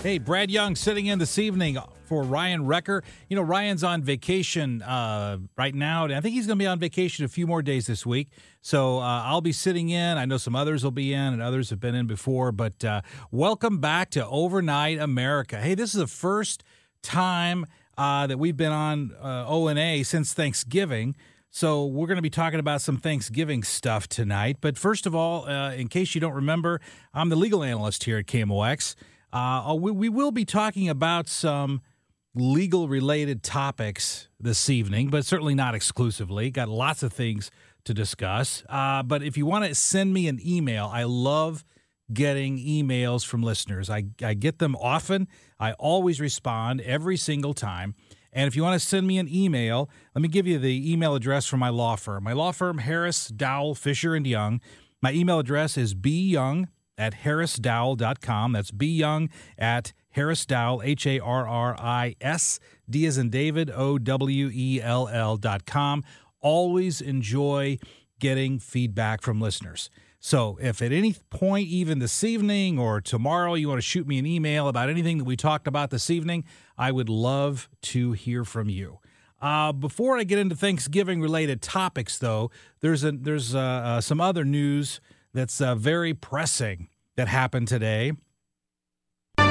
Hey, Brad Young sitting in this evening for Ryan Wrecker. You know, Ryan's on vacation uh, right now. And I think he's going to be on vacation a few more days this week. So uh, I'll be sitting in. I know some others will be in, and others have been in before. But uh, welcome back to Overnight America. Hey, this is the first time uh, that we've been on uh, O and A since Thanksgiving. So we're going to be talking about some Thanksgiving stuff tonight. But first of all, uh, in case you don't remember, I'm the legal analyst here at KMOX. Uh, we, we will be talking about some legal related topics this evening, but certainly not exclusively. Got lots of things to discuss. Uh, but if you want to send me an email, I love getting emails from listeners. I, I get them often, I always respond every single time. And if you want to send me an email, let me give you the email address for my law firm. My law firm, Harris, Dowell, Fisher, and Young. My email address is byoung at harrisdowell.com. That's B Young at harrisdowell, H A R R I S, D as in David, O W E L L dot com. Always enjoy getting feedback from listeners. So, if at any point, even this evening or tomorrow, you want to shoot me an email about anything that we talked about this evening, I would love to hear from you. Uh, before I get into Thanksgiving related topics, though, there's a, there's uh, uh, some other news that's uh, very pressing that happened today. Yeah,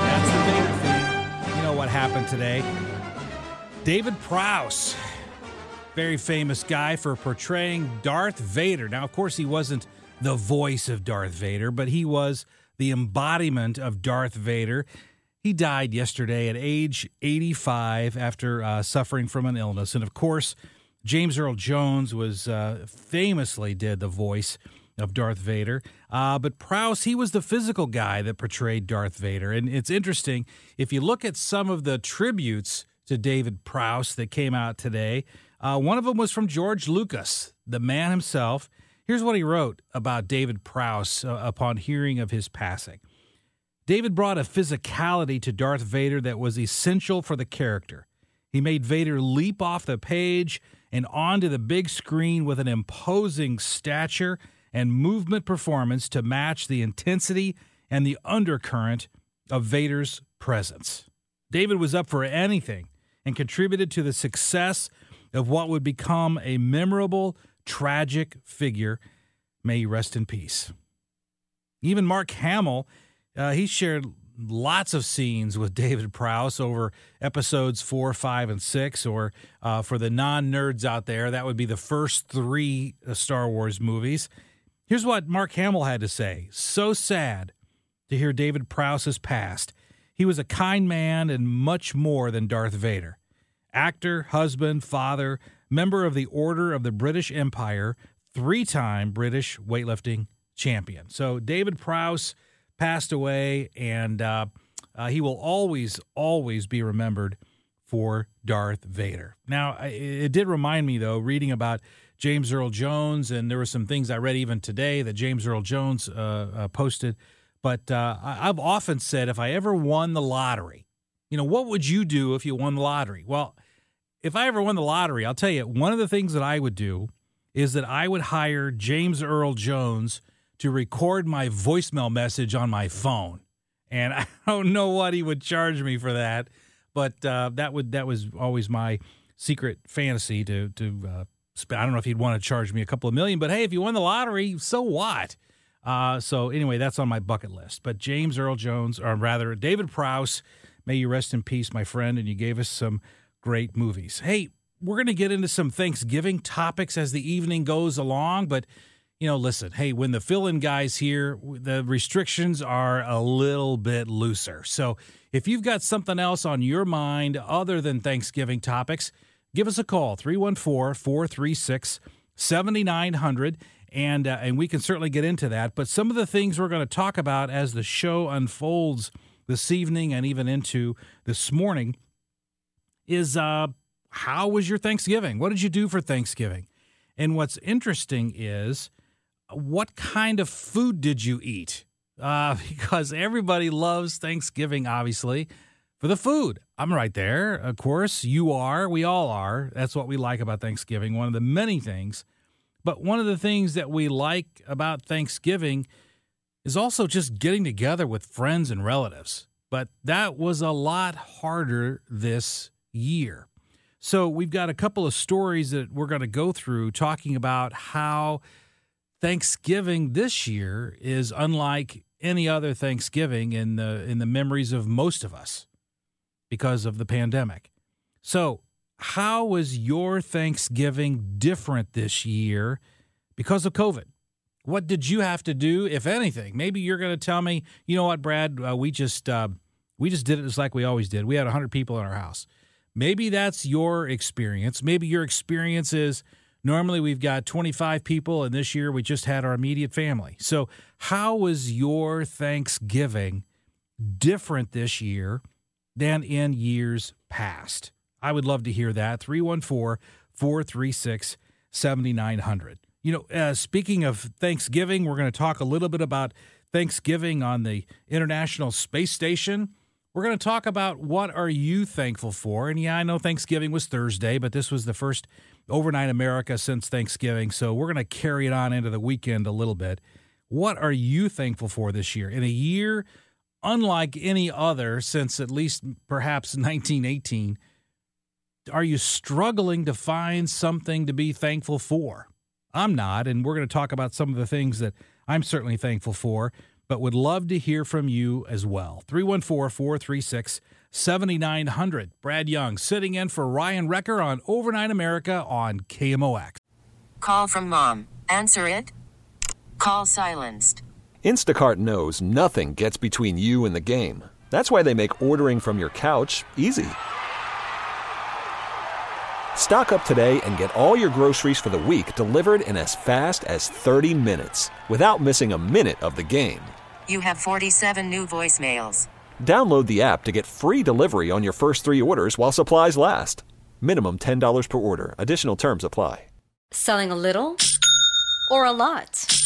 that's the Vader thing. You know what happened today? David Prowse, very famous guy for portraying Darth Vader. Now, of course, he wasn't the voice of Darth Vader, but he was the embodiment of Darth Vader. He died yesterday at age 85 after uh, suffering from an illness. And of course, James Earl Jones was uh, famously did the voice of Darth Vader. Uh, but Prowse, he was the physical guy that portrayed Darth Vader. And it's interesting, if you look at some of the tributes to David Prowse that came out today, uh, one of them was from George Lucas, the man himself. Here's what he wrote about David Prowse uh, upon hearing of his passing. David brought a physicality to Darth Vader that was essential for the character. He made Vader leap off the page and onto the big screen with an imposing stature and movement performance to match the intensity and the undercurrent of Vader's presence. David was up for anything and contributed to the success of what would become a memorable, tragic figure. May he rest in peace. Even Mark Hamill, uh, he shared lots of scenes with David Prowse over episodes four, five, and six. Or uh, for the non nerds out there, that would be the first three uh, Star Wars movies. Here's what Mark Hamill had to say So sad to hear David Prowse has passed. He was a kind man and much more than Darth Vader. Actor, husband, father, member of the Order of the British Empire, three time British weightlifting champion. So David Prowse passed away, and uh, uh, he will always, always be remembered for Darth Vader. Now, it did remind me, though, reading about James Earl Jones, and there were some things I read even today that James Earl Jones uh, uh, posted. But uh, I've often said if I ever won the lottery, you know, what would you do if you won the lottery? Well, if I ever won the lottery, I'll tell you, one of the things that I would do is that I would hire James Earl Jones to record my voicemail message on my phone. And I don't know what he would charge me for that, but uh, that would that was always my secret fantasy to to uh, I don't know if he'd want to charge me a couple of million, but hey, if you won the lottery, so what? Uh, so anyway, that's on my bucket list. But James Earl Jones, or rather David Prowse, may you rest in peace, my friend, and you gave us some great movies. Hey, we're going to get into some Thanksgiving topics as the evening goes along, but you know, listen, hey, when the fill in guys here, the restrictions are a little bit looser. So if you've got something else on your mind other than Thanksgiving topics, give us a call 314 436 7900 and uh, and we can certainly get into that but some of the things we're going to talk about as the show unfolds this evening and even into this morning is uh how was your Thanksgiving? What did you do for Thanksgiving? And what's interesting is what kind of food did you eat? Uh, because everybody loves Thanksgiving, obviously, for the food. I'm right there. Of course, you are. We all are. That's what we like about Thanksgiving, one of the many things. But one of the things that we like about Thanksgiving is also just getting together with friends and relatives. But that was a lot harder this year. So we've got a couple of stories that we're going to go through talking about how Thanksgiving this year is unlike any other Thanksgiving in the in the memories of most of us because of the pandemic. So, how was your Thanksgiving different this year because of COVID? What did you have to do, if anything? Maybe you're going to tell me, you know what, Brad, uh, we just uh, we just did it just like we always did. We had 100 people in our house. Maybe that's your experience. Maybe your experience is normally we've got 25 people, and this year we just had our immediate family. So, how was your Thanksgiving different this year than in years past? I would love to hear that. 314 436 7900. You know, uh, speaking of Thanksgiving, we're going to talk a little bit about Thanksgiving on the International Space Station. We're going to talk about what are you thankful for. And yeah, I know Thanksgiving was Thursday, but this was the first overnight America since Thanksgiving. So we're going to carry it on into the weekend a little bit. What are you thankful for this year? In a year unlike any other since at least perhaps 1918, are you struggling to find something to be thankful for? I'm not, and we're going to talk about some of the things that I'm certainly thankful for but would love to hear from you as well. 314 436 7900. Brad Young sitting in for Ryan Wrecker on Overnight America on KMOX. Call from mom. Answer it. Call silenced. Instacart knows nothing gets between you and the game. That's why they make ordering from your couch easy. Stock up today and get all your groceries for the week delivered in as fast as 30 minutes without missing a minute of the game. You have 47 new voicemails. Download the app to get free delivery on your first three orders while supplies last. Minimum $10 per order. Additional terms apply. Selling a little or a lot?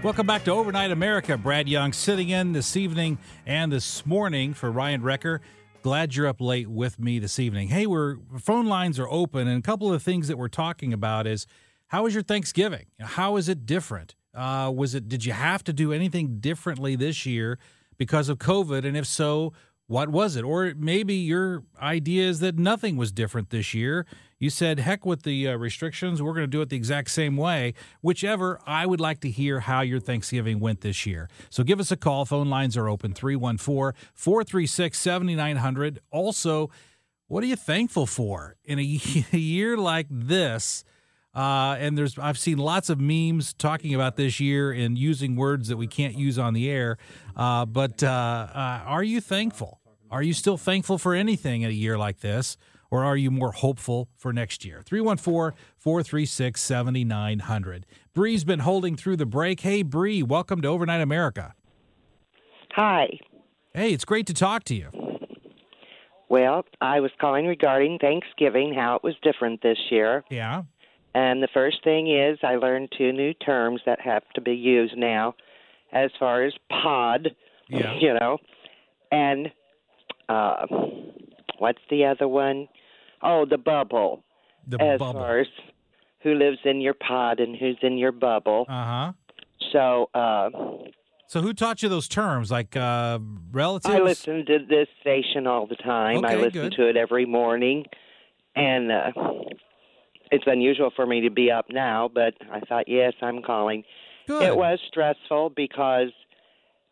Welcome back to Overnight America. Brad Young sitting in this evening and this morning for Ryan Wrecker. Glad you're up late with me this evening. Hey, we're phone lines are open, and a couple of things that we're talking about is how was your Thanksgiving? How is it different? Uh, was it did you have to do anything differently this year because of COVID? And if so, what was it? Or maybe your idea is that nothing was different this year. You said, heck with the uh, restrictions, we're going to do it the exact same way. Whichever, I would like to hear how your Thanksgiving went this year. So give us a call. Phone lines are open 314 436 7900. Also, what are you thankful for in a year like this? Uh, and there's I've seen lots of memes talking about this year and using words that we can't use on the air. Uh, but uh, uh are you thankful? Are you still thankful for anything in a year like this? Or are you more hopeful for next year? 314 436 7900. Bree's been holding through the break. Hey, Bree, welcome to Overnight America. Hi. Hey, it's great to talk to you. Well, I was calling regarding Thanksgiving, how it was different this year. Yeah. And the first thing is, I learned two new terms that have to be used now, as far as pod, yeah. you know, and uh, what's the other one? Oh, the bubble. The as bubble. far as who lives in your pod and who's in your bubble. Uh huh. So, uh, So who taught you those terms? Like uh, relatives? I listen to this station all the time. Okay, I listen good. to it every morning, and uh, it's unusual for me to be up now. But I thought, yes, I'm calling. Good. It was stressful because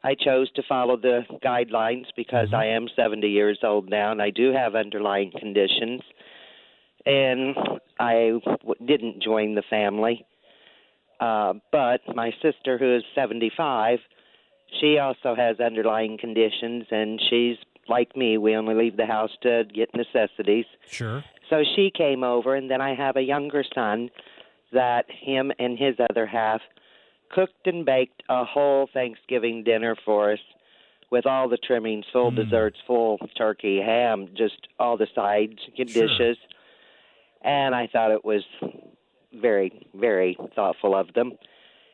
I chose to follow the guidelines because Mm-hmm. I am 70 years old now and I do have underlying conditions. And I w- didn't join the family. Uh, but my sister, who is 75, she also has underlying conditions and she's like me. We only leave the house to get necessities. Sure. So she came over, and then I have a younger son that him and his other half cooked and baked a whole Thanksgiving dinner for us with all the trimmings, full desserts, full turkey, ham, just all the sides, Sure. dishes. And I thought it was very, very thoughtful of them.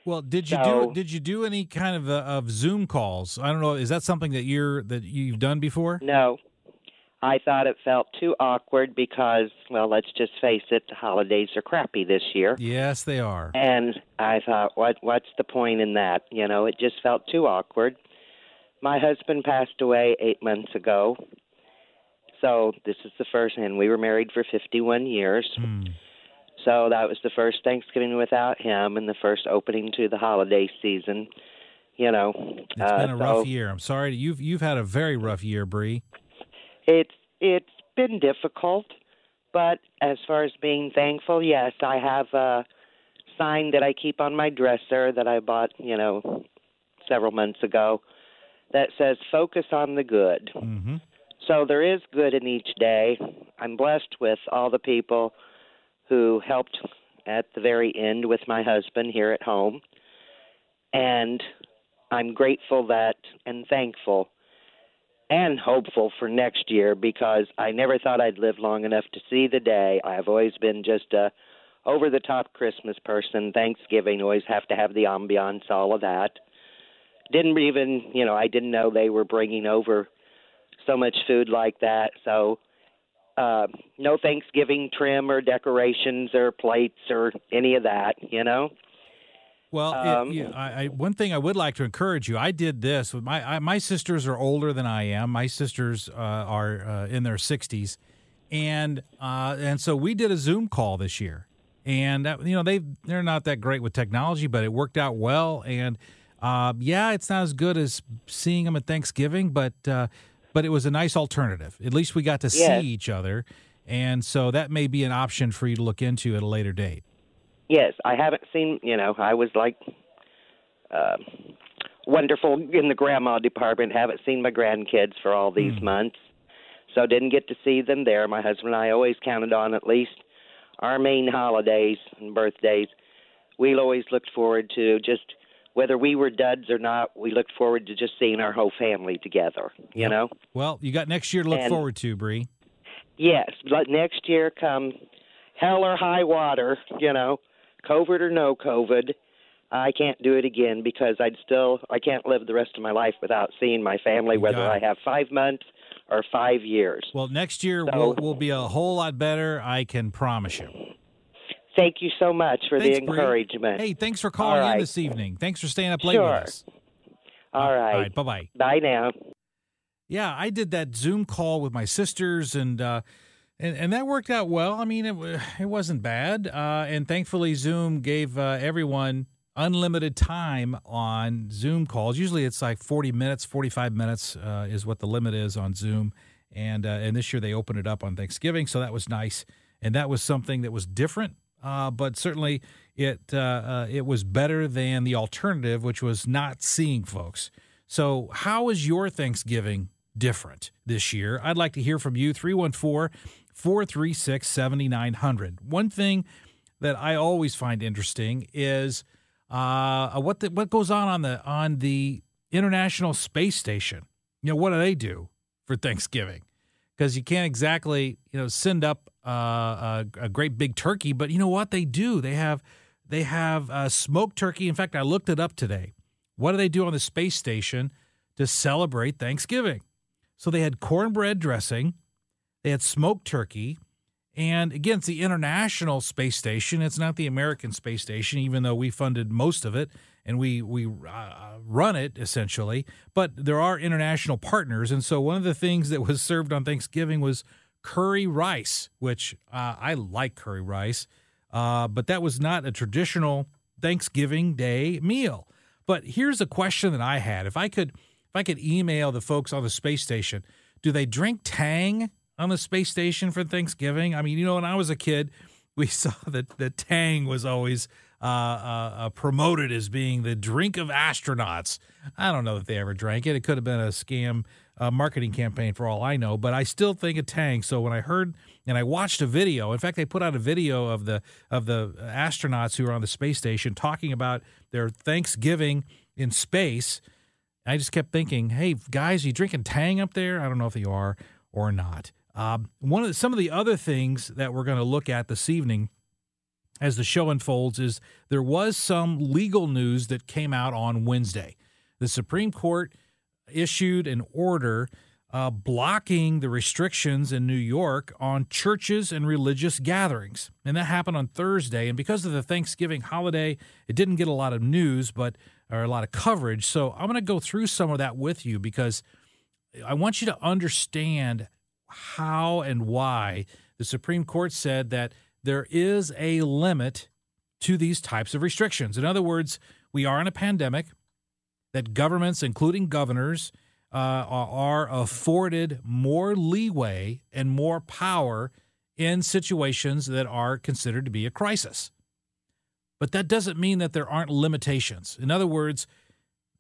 Well, did you So- do did you do any kind of uh, of Zoom calls? I don't know. Is that something that you're that you've done before? No. I thought it felt too awkward because, well, let's just face it, the holidays are crappy this year. Yes, they are. And I thought, what what's the point in that? You know, it just felt too awkward. My husband passed away eight months ago. So this is the first and we were married for fifty one years. Hmm. So that was the first Thanksgiving without him and the first opening to the holiday season. You know. It's uh, been a so rough year. I'm sorry. You've you've had a very rough year, Bree. It's it's been difficult, but as far as being thankful, yes, I have a sign that I keep on my dresser that I bought, you know, several months ago that says focus on the good. Mm-hmm. So there is good in each day. I'm blessed with all the people who helped at the very end with my husband here at home. And I'm grateful that and thankful and hopeful for next year because I never thought I'd live long enough to see the day. I've always been just a over the top Christmas person. Thanksgiving always have to have the ambiance, all of that. Didn't even, you know, I didn't know they were bringing over so much food like that. So uh, no Thanksgiving trim or decorations or plates or any of that. You know. Well, Um, it, yeah, I, I, one thing I would like to encourage you. I did this with my I, my sisters are older than I am. My sisters uh, are uh, in their sixties, and uh, and so we did a Zoom call this year, and you know they they're not that great with technology, but it worked out well. And uh, yeah, it's not as good as seeing them at Thanksgiving, but uh, but it was a nice alternative. At least we got to Yes. see each other, and so that may be an option for you to look into at a later date. Yes, I haven't seen. You know, I was like uh, wonderful in the grandma department. Haven't seen my grandkids for all these months, so didn't get to see them there. My husband and I always counted on at least our main holidays and birthdays. We always looked forward to just whether we were duds or not. We looked forward to just seeing our whole family together. You know. Well, you got next year to look And- forward to, Bree. Yes, but next year come hell or high water, you know, COVID or no COVID, I can't do it again because I'd still I can't live the rest of my life without seeing my family, whether I have five months or five years. Well, next year So- will will be a whole lot better. I can promise you. Thank you so much for Thanks, the Bree. encouragement. Hey, thanks for calling All in this evening. Thanks for staying up late Sure. with us. All right. All right. Bye bye. Bye now. Yeah, I did that Zoom call with my sisters, and uh, and and that worked out well. I mean, it it wasn't bad, uh, and thankfully Zoom gave uh, everyone unlimited time on Zoom calls. Usually, it's like forty minutes, forty five minutes uh, is what the limit is on Zoom, and uh, and this year they opened it up on Thanksgiving, so that was nice, and that was something that was different. Uh, but certainly, it uh, it was better than the alternative, which was not seeing folks. So, how is your Thanksgiving different this year? I'd like to hear from you 314 436 7900. One thing that I always find interesting is uh, what the, what goes on on the on the International Space Station. You know, what do they do for Thanksgiving? Because you can't exactly you know send up uh, a, a great big turkey, but you know what they do? They have they have uh, smoked turkey. In fact, I looked it up today. What do they do on the space station to celebrate Thanksgiving? So they had cornbread dressing, they had smoked turkey, and again, it's the International Space Station. It's not the American Space Station, even though we funded most of it and we we uh, run it essentially. But there are international partners, and so one of the things that was served on Thanksgiving was curry rice, which uh, I like curry rice, uh, but that was not a traditional Thanksgiving Day meal. But here's a question that I had: if I could, if I could email the folks on the space station, do they drink Tang on the space station for Thanksgiving? I mean, you know, when I was a kid, we saw that the Tang was always uh, uh, uh, promoted as being the drink of astronauts. I don't know if they ever drank it. It could have been a scam uh, marketing campaign for all I know, but I still think of Tang. So when I heard and I watched a video, in fact, they put out a video of the of the astronauts who are on the space station talking about their Thanksgiving in space. I just kept thinking, hey guys, are you drinking Tang up there? I don't know if you are or not. Um, one of the, some of the other things that we're going to look at this evening as the show unfolds is there was some legal news that came out on Wednesday. The Supreme Court issued an order uh, blocking the restrictions in New York on churches and religious gatherings. And that happened on Thursday. And because of the Thanksgiving holiday, it didn't get a lot of news, but or a lot of coverage. So I'm going to go through some of that with you because I want you to understand how and why the Supreme Court said that there is a limit to these types of restrictions. In other words, we are in a pandemic that governments, including governors, uh, are are afforded more leeway and more power in situations that are considered to be a crisis. But that doesn't mean that there aren't limitations. In other words,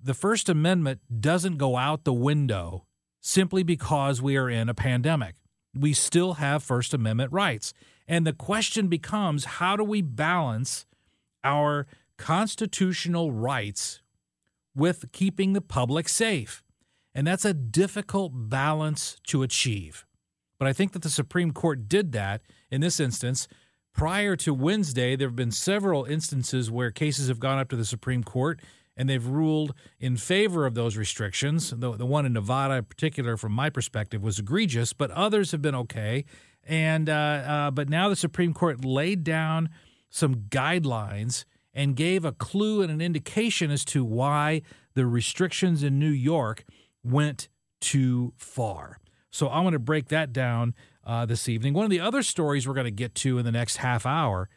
the First Amendment doesn't go out the window simply because we are in a pandemic. We still have First Amendment rights. And the question becomes how do we balance our constitutional rights with keeping the public safe? And that's a difficult balance to achieve. But I think that the Supreme Court did that in this instance. Prior to Wednesday, there have been several instances where cases have gone up to the Supreme Court and they've ruled in favor of those restrictions. The, the one in Nevada, in particular, from my perspective, was egregious, but others have been okay. And uh, uh, but now the Supreme Court laid down some guidelines and gave a clue and an indication as to why the restrictions in New York went too far. So I'm going to break that down uh, this evening. One of the other stories we're going to get to in the next half hour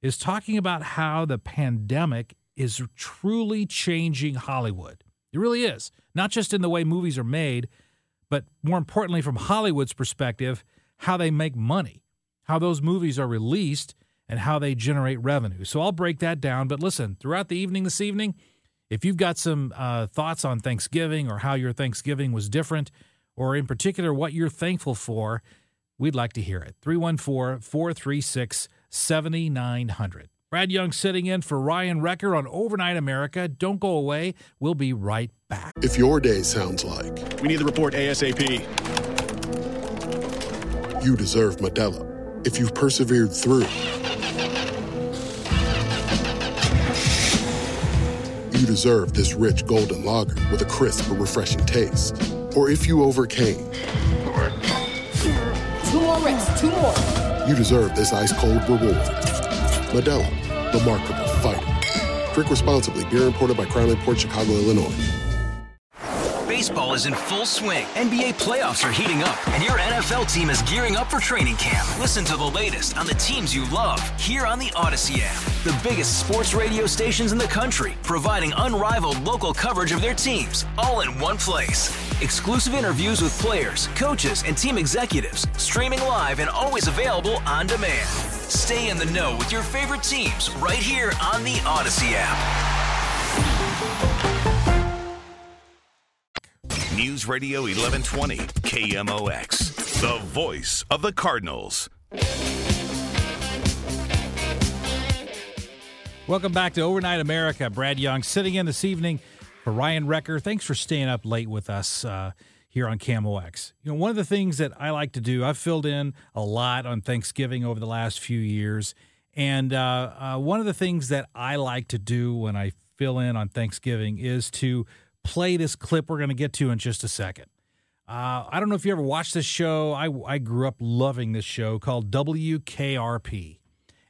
is talking about how the pandemic is truly changing Hollywood. It really is, not just in the way movies are made, but more importantly, from Hollywood's perspective, how they make money, how those movies are released, and how they generate revenue. So I'll break that down. But listen, throughout the evening this evening, if you've got some uh, thoughts on Thanksgiving or how your Thanksgiving was different, or in particular what you're thankful for, we'd like to hear it. 314 436 7900. Brad Young sitting in for Ryan Wrecker on Overnight America. Don't go away. We'll be right back. If your day sounds like We need the report ASAP. you deserve Modelo, if you've persevered through, you deserve this rich golden lager with a crisp but refreshing taste. Or if you overcame, Two more reps, two more. you deserve this ice cold reward. Modelo, the mark of a fighter. Drink responsibly. Beer imported by Crown Port Chicago, Illinois. Baseball is in full swing. NBA playoffs are heating up, and your NFL team is gearing up for training camp. Listen to the latest on the teams you love here on the Audacy app. The biggest sports radio stations in the country, providing unrivaled local coverage of their teams, all in one place. Exclusive interviews with players, coaches, and team executives, streaming live and always available on demand. Stay in the know with your favorite teams right here on the Audacy app. News Radio 1120, KMOX, the voice of the Cardinals. Welcome back to Overnight America. Brad Young sitting in this evening for Ryan Wrecker. Thanks for staying up late with us uh, here on KMOX. You know, one of the things that I like to do, I've filled in a lot on Thanksgiving over the last few years. And uh, uh, one of the things that I like to do when I fill in on Thanksgiving is to play this clip we're going to get to in just a second. Uh, I don't know if you ever watched this show. I, I grew up loving this show called WKRP.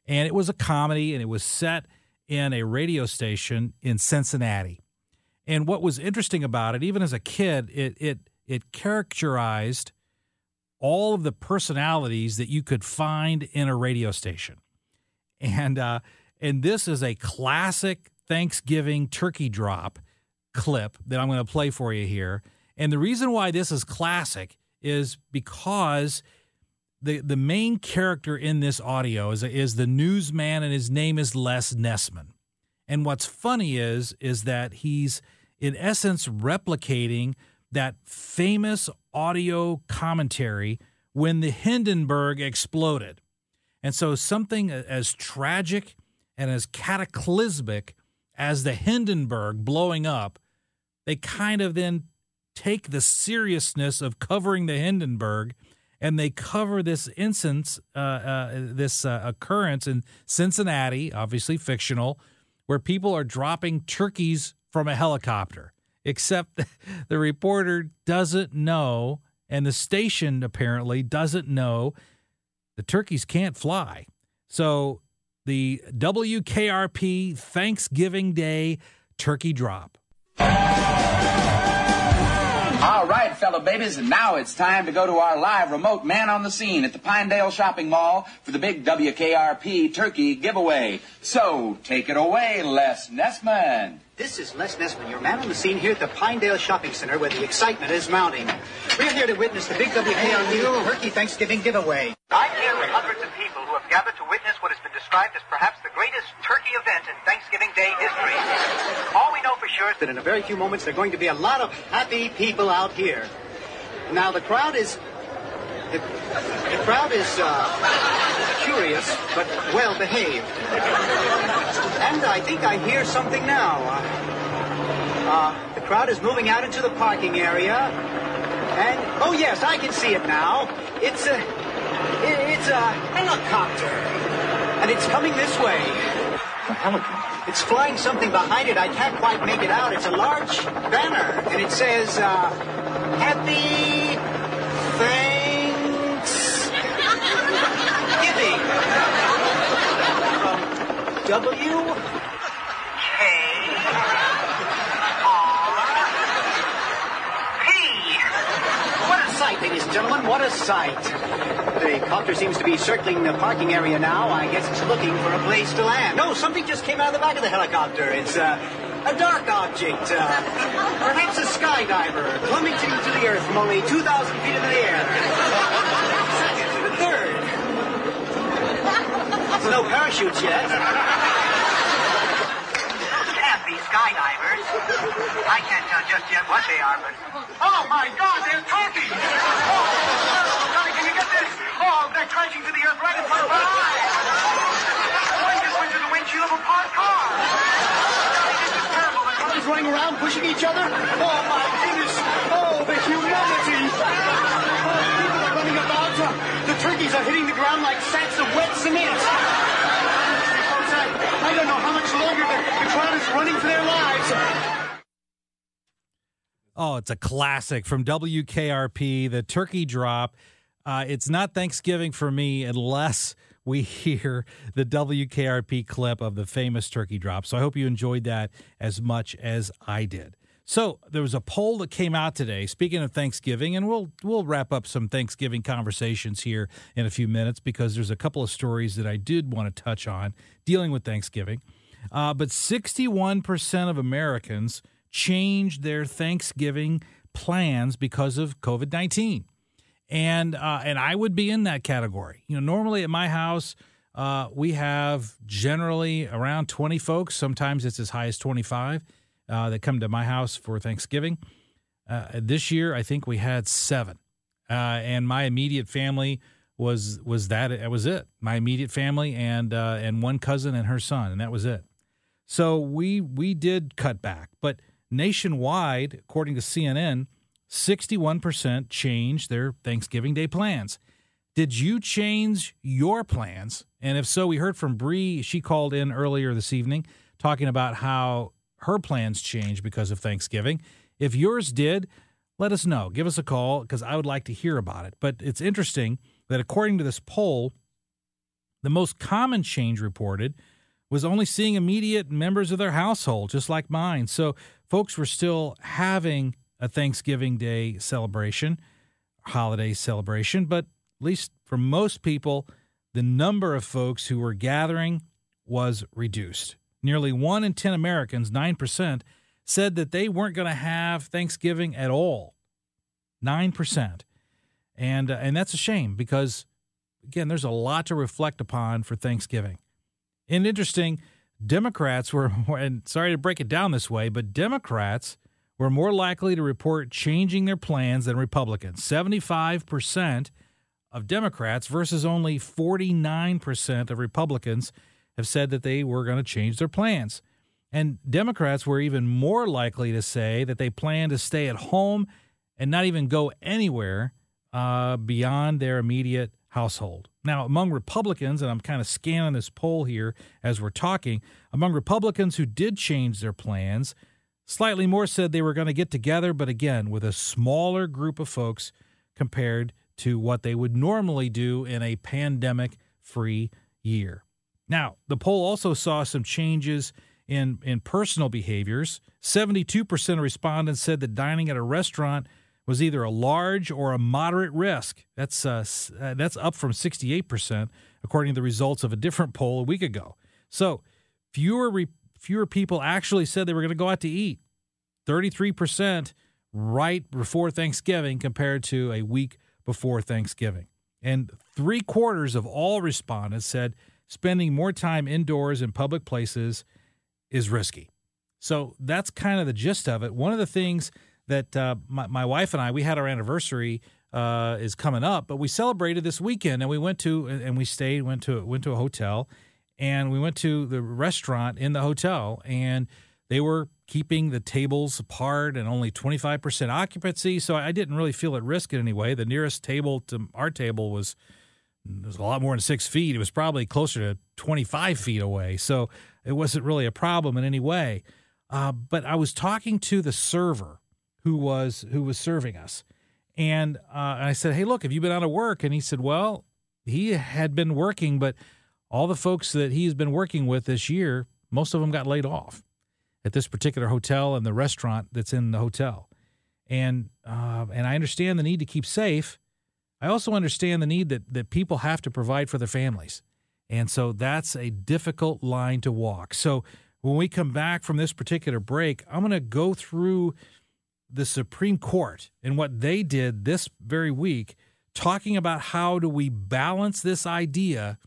And it was a comedy and it was set in a radio station in Cincinnati. And what was interesting about it, even as a kid, it it it characterized all of the personalities that you could find in a radio station. And uh, and this is a classic Thanksgiving turkey drop clip that I'm going to play for you here. And the reason why this is classic is because the the main character in this audio is is the newsman, and his name is Les Nessman. And what's funny is is that he's in essence replicating that famous audio commentary when the Hindenburg exploded. And so something as tragic and as cataclysmic as the Hindenburg blowing up, they kind of then take the seriousness of covering the Hindenburg and they cover this instance, uh, uh, this uh, occurrence in Cincinnati, obviously fictional, where people are dropping turkeys from a helicopter. Except the reporter doesn't know, and the station apparently doesn't know the turkeys can't fly. So the WKRP Thanksgiving Day turkey drop. All right, fellow babies, and now it's time to go to our live remote man on the scene at the Pinedale Shopping Mall for the big WKRP turkey giveaway. So, take it away, Les Nessman. This is Les Nessman, your man on the scene here at the Pinedale Shopping Center where the excitement is mounting. We're here to witness the big WKRP Turkey Thanksgiving giveaway. I'm here with hundreds of people who have gathered to witness what has been described as perhaps the greatest turkey event in Thanksgiving Day history. All we know for sure is That in a very few moments there are going to be a lot of happy people out here. Now the crowd is the, the crowd is uh, curious but well behaved, and I think I hear something now. Uh, uh, the crowd is moving out into the parking area, and oh yes, I can see it now. It's a it, it's a helicopter, and it's coming this way. A helicopter. It's flying something behind it. I can't quite make it out. It's a large banner, and it says, uh, Happy Thanks. W What a sight, ladies and gentlemen, what a sight. The copter seems to be circling the parking area now. I guess it's looking for a place to land. No, something just came out of the back of the helicopter. It's uh, a dark object. Uh, perhaps a skydiver plummeting to the earth from only 2,000 feet in the air. The third. There's no parachutes yet. Can't be skydivers. I can't tell just yet what they are, but. Oh my God, they're turkeys! Oh, Johnny, can you get this? Oh, they're crashing to the earth right in front of our eyes! One just went to the windshield of a parked car! Johnny, this is terrible. The Cars running around, pushing each other. Oh my goodness! Oh, the humanity! Oh, people are running about. Uh, the turkeys are hitting the ground like sacks of wet cement. I, don't know how much longer the crowd is running for their lives. Oh, it's a classic from WKRP, the turkey drop. Uh, it's not Thanksgiving for me unless we hear the WKRP clip of the famous turkey drop. So I hope you enjoyed that as much as I did. So there was a poll that came out today. Speaking of Thanksgiving, and we'll we'll wrap up some Thanksgiving conversations here in a few minutes because there's a couple of stories that I did want to touch on dealing with Thanksgiving. Uh, but 61% of Americans changed their Thanksgiving plans because of COVID 19. And, uh, and I would be in that category. You know, normally at my house, uh, we have generally around 20 folks. Sometimes it's as high as 25 uh, that come to my house for Thanksgiving. Uh, this year, I think we had seven. Uh, and my immediate family was was that it was it. My immediate family and uh, and one cousin and her son, and that was it. So we we did cut back, but nationwide, according to CNN, 61% changed their Thanksgiving Day plans. Did you change your plans? And if so, we heard from Bree. She called in earlier this evening talking about how her plans changed because of Thanksgiving. If yours did, let us know. Give us a call because I would like to hear about it. But it's interesting that according to this poll, the most common change reported was only seeing immediate members of their household, just like mine. So folks were still having a Thanksgiving Day celebration, holiday celebration, but at least for most people, the number of folks who were gathering was reduced. Nearly one in 10 Americans, 9%, said that they weren't going to have Thanksgiving at all. 9%. And, uh, and that's a shame because, again, there's a lot to reflect upon for Thanksgiving. And interesting, Democrats were, and sorry to break it down this way, but Democrats were more likely to report changing their plans than Republicans. 75% of Democrats versus only 49% of Republicans have said that they were going to change their plans. And Democrats were even more likely to say that they plan to stay at home and not even go anywhere uh, beyond their immediate household. Now, among Republicans, and I'm kind of scanning this poll here as we're talking, among Republicans who did change their plans, slightly more said they were going to get together, but again, with a smaller group of folks compared to what they would normally do in a pandemic free year. Now, the poll also saw some changes in, in personal behaviors. 72% of respondents said that dining at a restaurant was either a large or a moderate risk. That's uh, uh that's up from 68% according to the results of a different poll a week ago. So, fewer re- fewer people actually said they were going to go out to eat. 33% right before Thanksgiving compared to a week before Thanksgiving. And three quarters of all respondents said spending more time indoors in public places is risky. So that's kind of the gist of it. One of the things that uh, my, my wife and I, we had our anniversary uh, is coming up, but we celebrated this weekend and we went to and we stayed, went to went to a hotel, and we went to the restaurant in the hotel, and they were keeping the tables apart and only 25% occupancy. So I didn't really feel at risk in any way. The nearest table to our table was was a lot more than six feet. It was probably closer to 25 feet away. So it wasn't really a problem in any way. Uh, but I was talking to the server who was who was serving us, and uh, I said, "Hey, look, have you been out of work?" And he said, "Well, he had been working, but all the folks that he's been working with this year, most of them got laid off at this particular hotel and the restaurant that's in the hotel. And uh, and I understand the need to keep safe. I also understand the need that that people have to provide for their families. And so that's a difficult line to walk. So when we come back from this particular break, I'm going to go through the Supreme Court and what they did this very week, talking about how do we balance this idea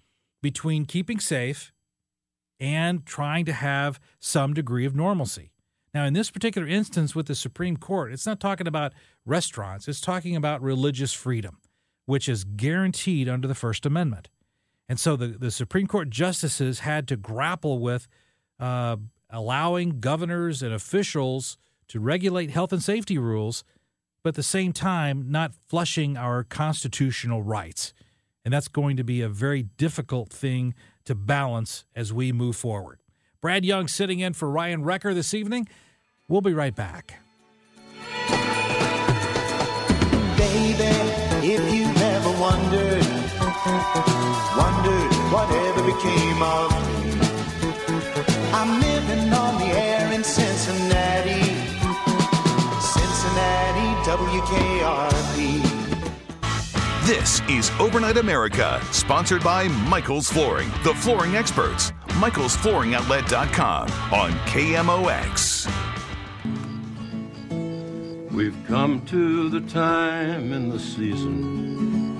between keeping safe and trying to have some degree of normalcy. Now, in this particular instance with the Supreme Court, it's not talking about restaurants, it's talking about religious freedom, which is guaranteed under the First Amendment. And so the, the Supreme Court justices had to grapple with uh, allowing governors and officials to regulate health and safety rules, but at the same time, not flushing our constitutional rights. And that's going to be a very difficult thing to balance as we move forward. Brad Young sitting in for Ryan Wrecker this evening. We'll be right back. Wondered, wondered whatever became of me, I'm living on the air in Cincinnati, Cincinnati, WKRP. This is Overnight America, sponsored by Michael's Flooring, the flooring experts. Michael'sFlooringOutlet.com on KMOX. We've come to the time in the season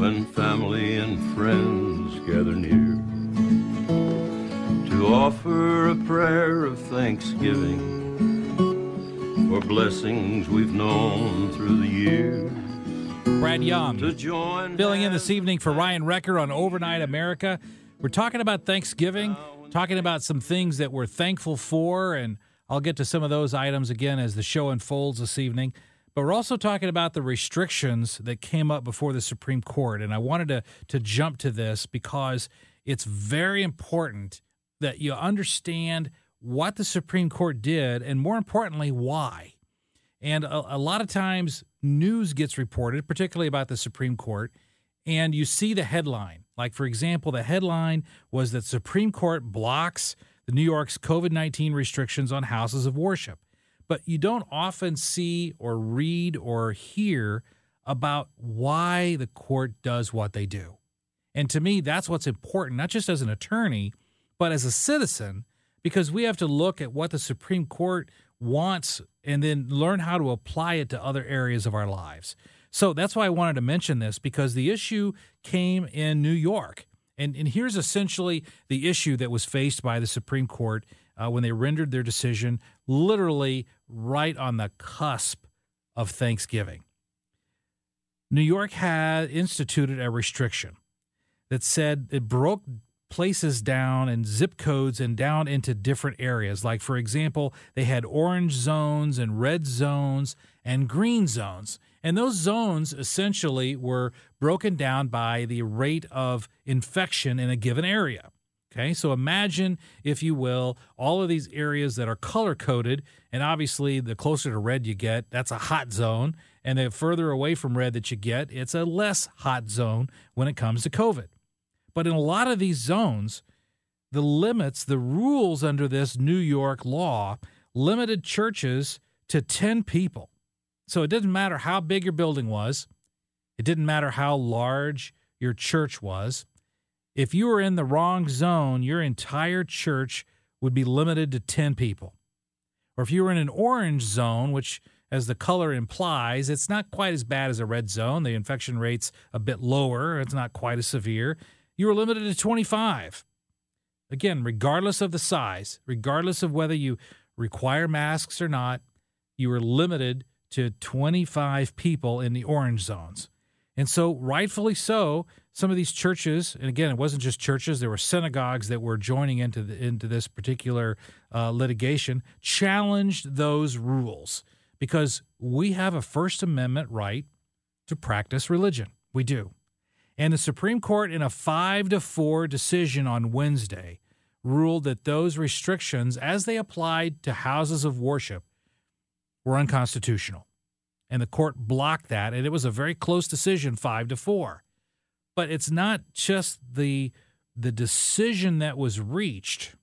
when family and friends gather near to offer a prayer of thanksgiving for blessings we've known through the years. Brad Young filling in this evening for Ryan Wrecker on Overnight America. We're talking about Thanksgiving, talking about some things that we're thankful for, and I'll get to some of those items again as the show unfolds this evening. But we're also talking about the restrictions that came up before the Supreme Court. And I wanted to, to jump to this because it's very important that you understand what the Supreme Court did and, more importantly, why. And a, a lot of times, news gets reported, particularly about the Supreme Court, and you see the headline. Like, for example, the headline was that Supreme Court blocks the New York's COVID 19 restrictions on houses of worship. But you don't often see or read or hear about why the court does what they do. And to me, that's what's important, not just as an attorney, but as a citizen, because we have to look at what the Supreme Court wants and then learn how to apply it to other areas of our lives. So that's why I wanted to mention this because the issue came in New York. And, and here's essentially the issue that was faced by the Supreme Court uh, when they rendered their decision, literally right on the cusp of Thanksgiving. New York had instituted a restriction that said it broke places down and zip codes and down into different areas. Like, for example, they had orange zones and red zones and green zones. And those zones essentially were broken down by the rate of infection in a given area. Okay, so imagine, if you will, all of these areas that are color coded, and obviously the closer to red you get, that's a hot zone. And the further away from red that you get, it's a less hot zone when it comes to COVID. But in a lot of these zones, the limits, the rules under this New York law limited churches to 10 people. So it didn't matter how big your building was, it didn't matter how large your church was. If you were in the wrong zone, your entire church would be limited to 10 people. Or if you were in an orange zone, which as the color implies, it's not quite as bad as a red zone. The infection rate's a bit lower, it's not quite as severe you were limited to 25. Again, regardless of the size, regardless of whether you require masks or not, you were limited to 25 people in the orange zones. And so, rightfully so, some of these churches, and again, it wasn't just churches, there were synagogues that were joining into, the, into this particular uh, litigation, challenged those rules because we have a First Amendment right to practice religion. We do. And the Supreme Court, in a 5 to 4 decision on Wednesday, ruled that those restrictions, as they applied to houses of worship, were unconstitutional. And the court blocked that, and it was a very close decision, 5 to 4. But it's not just the the decision that was reached,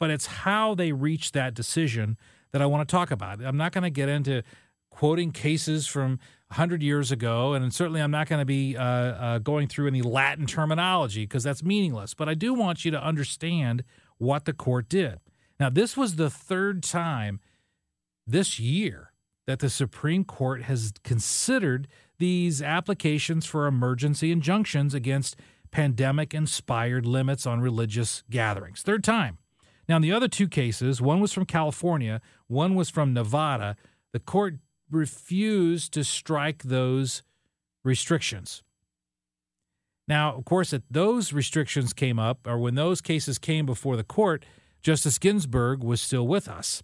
but it's how they reached that decision that I want to talk about. I'm not going to get into quoting cases from 100 years ago, and certainly I'm not going to be uh, uh, going through any Latin terminology because that's meaningless. But I do want you to understand what the court did. Now, this was the third time this year that the Supreme Court has considered these applications for emergency injunctions against pandemic inspired limits on religious gatherings. Third time. Now, in the other two cases, one was from California, one was from Nevada, the court refused to strike those restrictions. Now, of course, that those restrictions came up, or when those cases came before the court, Justice Ginsburg was still with us.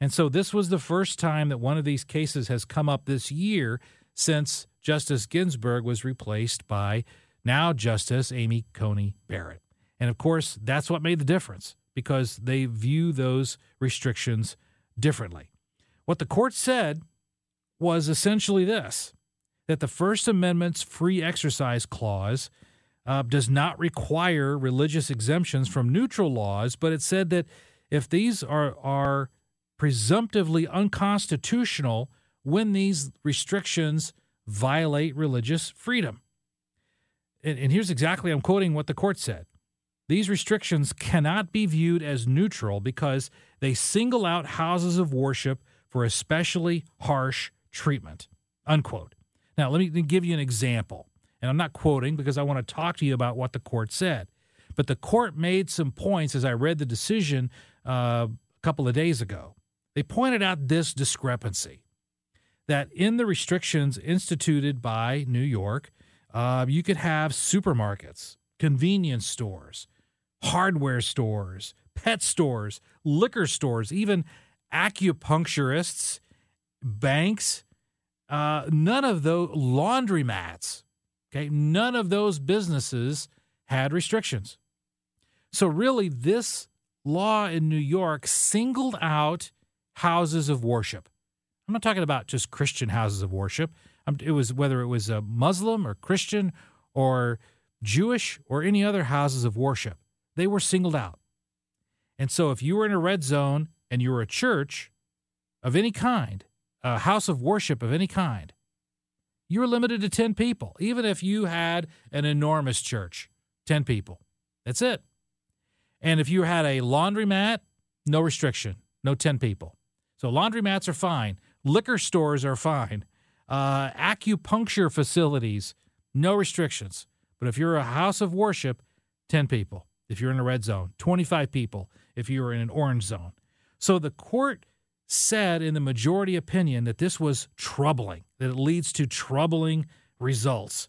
And so this was the first time that one of these cases has come up this year since Justice Ginsburg was replaced by now Justice Amy Coney Barrett. And of course, that's what made the difference because they view those restrictions differently. What the court said was essentially this that the First Amendment's free exercise clause uh, does not require religious exemptions from neutral laws, but it said that if these are, are presumptively unconstitutional when these restrictions violate religious freedom. And, and here's exactly, I'm quoting what the court said. These restrictions cannot be viewed as neutral because they single out houses of worship for especially harsh treatment. Unquote. Now, let me give you an example. And I'm not quoting because I want to talk to you about what the court said. But the court made some points as I read the decision uh, a couple of days ago. They pointed out this discrepancy that in the restrictions instituted by New York, uh, you could have supermarkets, convenience stores, hardware stores, pet stores, liquor stores, even acupuncturists, banks, uh, none of those laundromats, okay, none of those businesses had restrictions. So, really, this law in New York singled out houses of worship. I'm not talking about just Christian houses of worship. It was whether it was a Muslim or Christian or Jewish or any other houses of worship. They were singled out. And so if you were in a red zone and you were a church of any kind, a house of worship of any kind, you were limited to 10 people, even if you had an enormous church, 10 people. That's it. And if you had a laundromat, no restriction, no 10 people. So laundromats are fine, liquor stores are fine, uh, acupuncture facilities, no restrictions. But if you're a house of worship, 10 people. If you're in a red zone, 25 people if you're in an orange zone. So the court said in the majority opinion that this was troubling, that it leads to troubling results.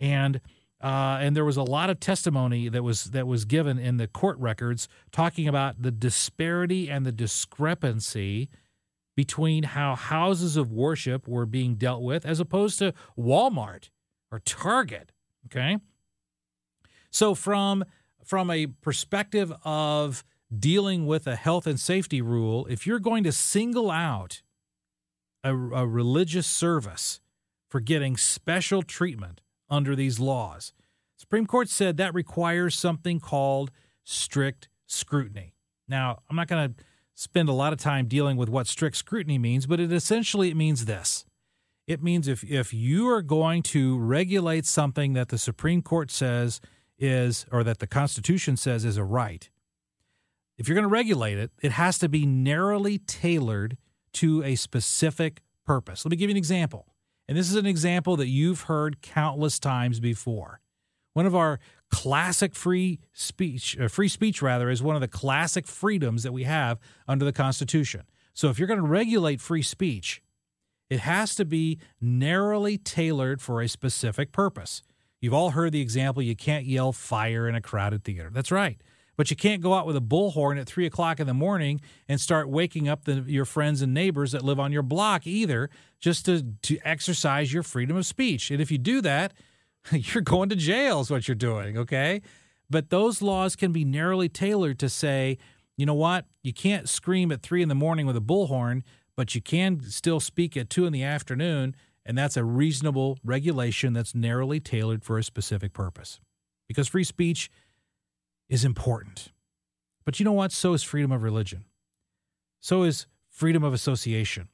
And uh, and there was a lot of testimony that was that was given in the court records talking about the disparity and the discrepancy between how houses of worship were being dealt with as opposed to Walmart or Target. Okay. So from from a perspective of dealing with a health and safety rule, if you're going to single out a, a religious service for getting special treatment under these laws, Supreme Court said that requires something called strict scrutiny. Now, I'm not going to spend a lot of time dealing with what strict scrutiny means, but it essentially it means this. It means if if you are going to regulate something that the Supreme Court says is or that the Constitution says is a right, if you're going to regulate it, it has to be narrowly tailored to a specific purpose. Let me give you an example. And this is an example that you've heard countless times before. One of our classic free speech, uh, free speech rather, is one of the classic freedoms that we have under the Constitution. So if you're going to regulate free speech, it has to be narrowly tailored for a specific purpose. You've all heard the example you can't yell fire in a crowded theater. That's right. But you can't go out with a bullhorn at three o'clock in the morning and start waking up the, your friends and neighbors that live on your block either, just to, to exercise your freedom of speech. And if you do that, you're going to jail, is what you're doing, okay? But those laws can be narrowly tailored to say, you know what? You can't scream at three in the morning with a bullhorn, but you can still speak at two in the afternoon. And that's a reasonable regulation that's narrowly tailored for a specific purpose. Because free speech is important. But you know what? So is freedom of religion. So is freedom of association.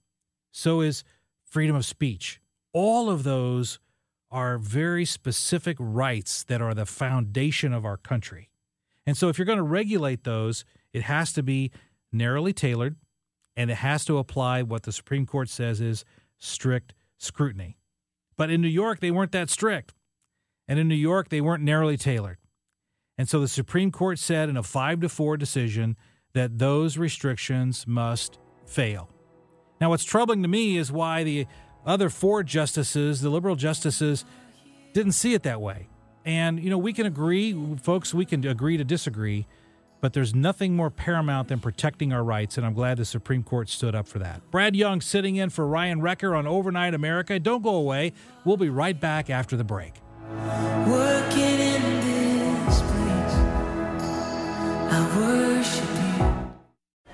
So is freedom of speech. All of those are very specific rights that are the foundation of our country. And so if you're going to regulate those, it has to be narrowly tailored and it has to apply what the Supreme Court says is strict scrutiny. But in New York, they weren't that strict. And in New York, they weren't narrowly tailored. And so the Supreme Court said in a 5 to 4 decision that those restrictions must fail. Now, what's troubling to me is why the other four justices, the liberal justices, didn't see it that way. And, you know, we can agree, folks, we can agree to disagree, but there's nothing more paramount than protecting our rights, and I'm glad the Supreme Court stood up for that. Brad Young sitting in for Ryan Wrecker on Overnight America. Don't go away. We'll be right back after the break. Working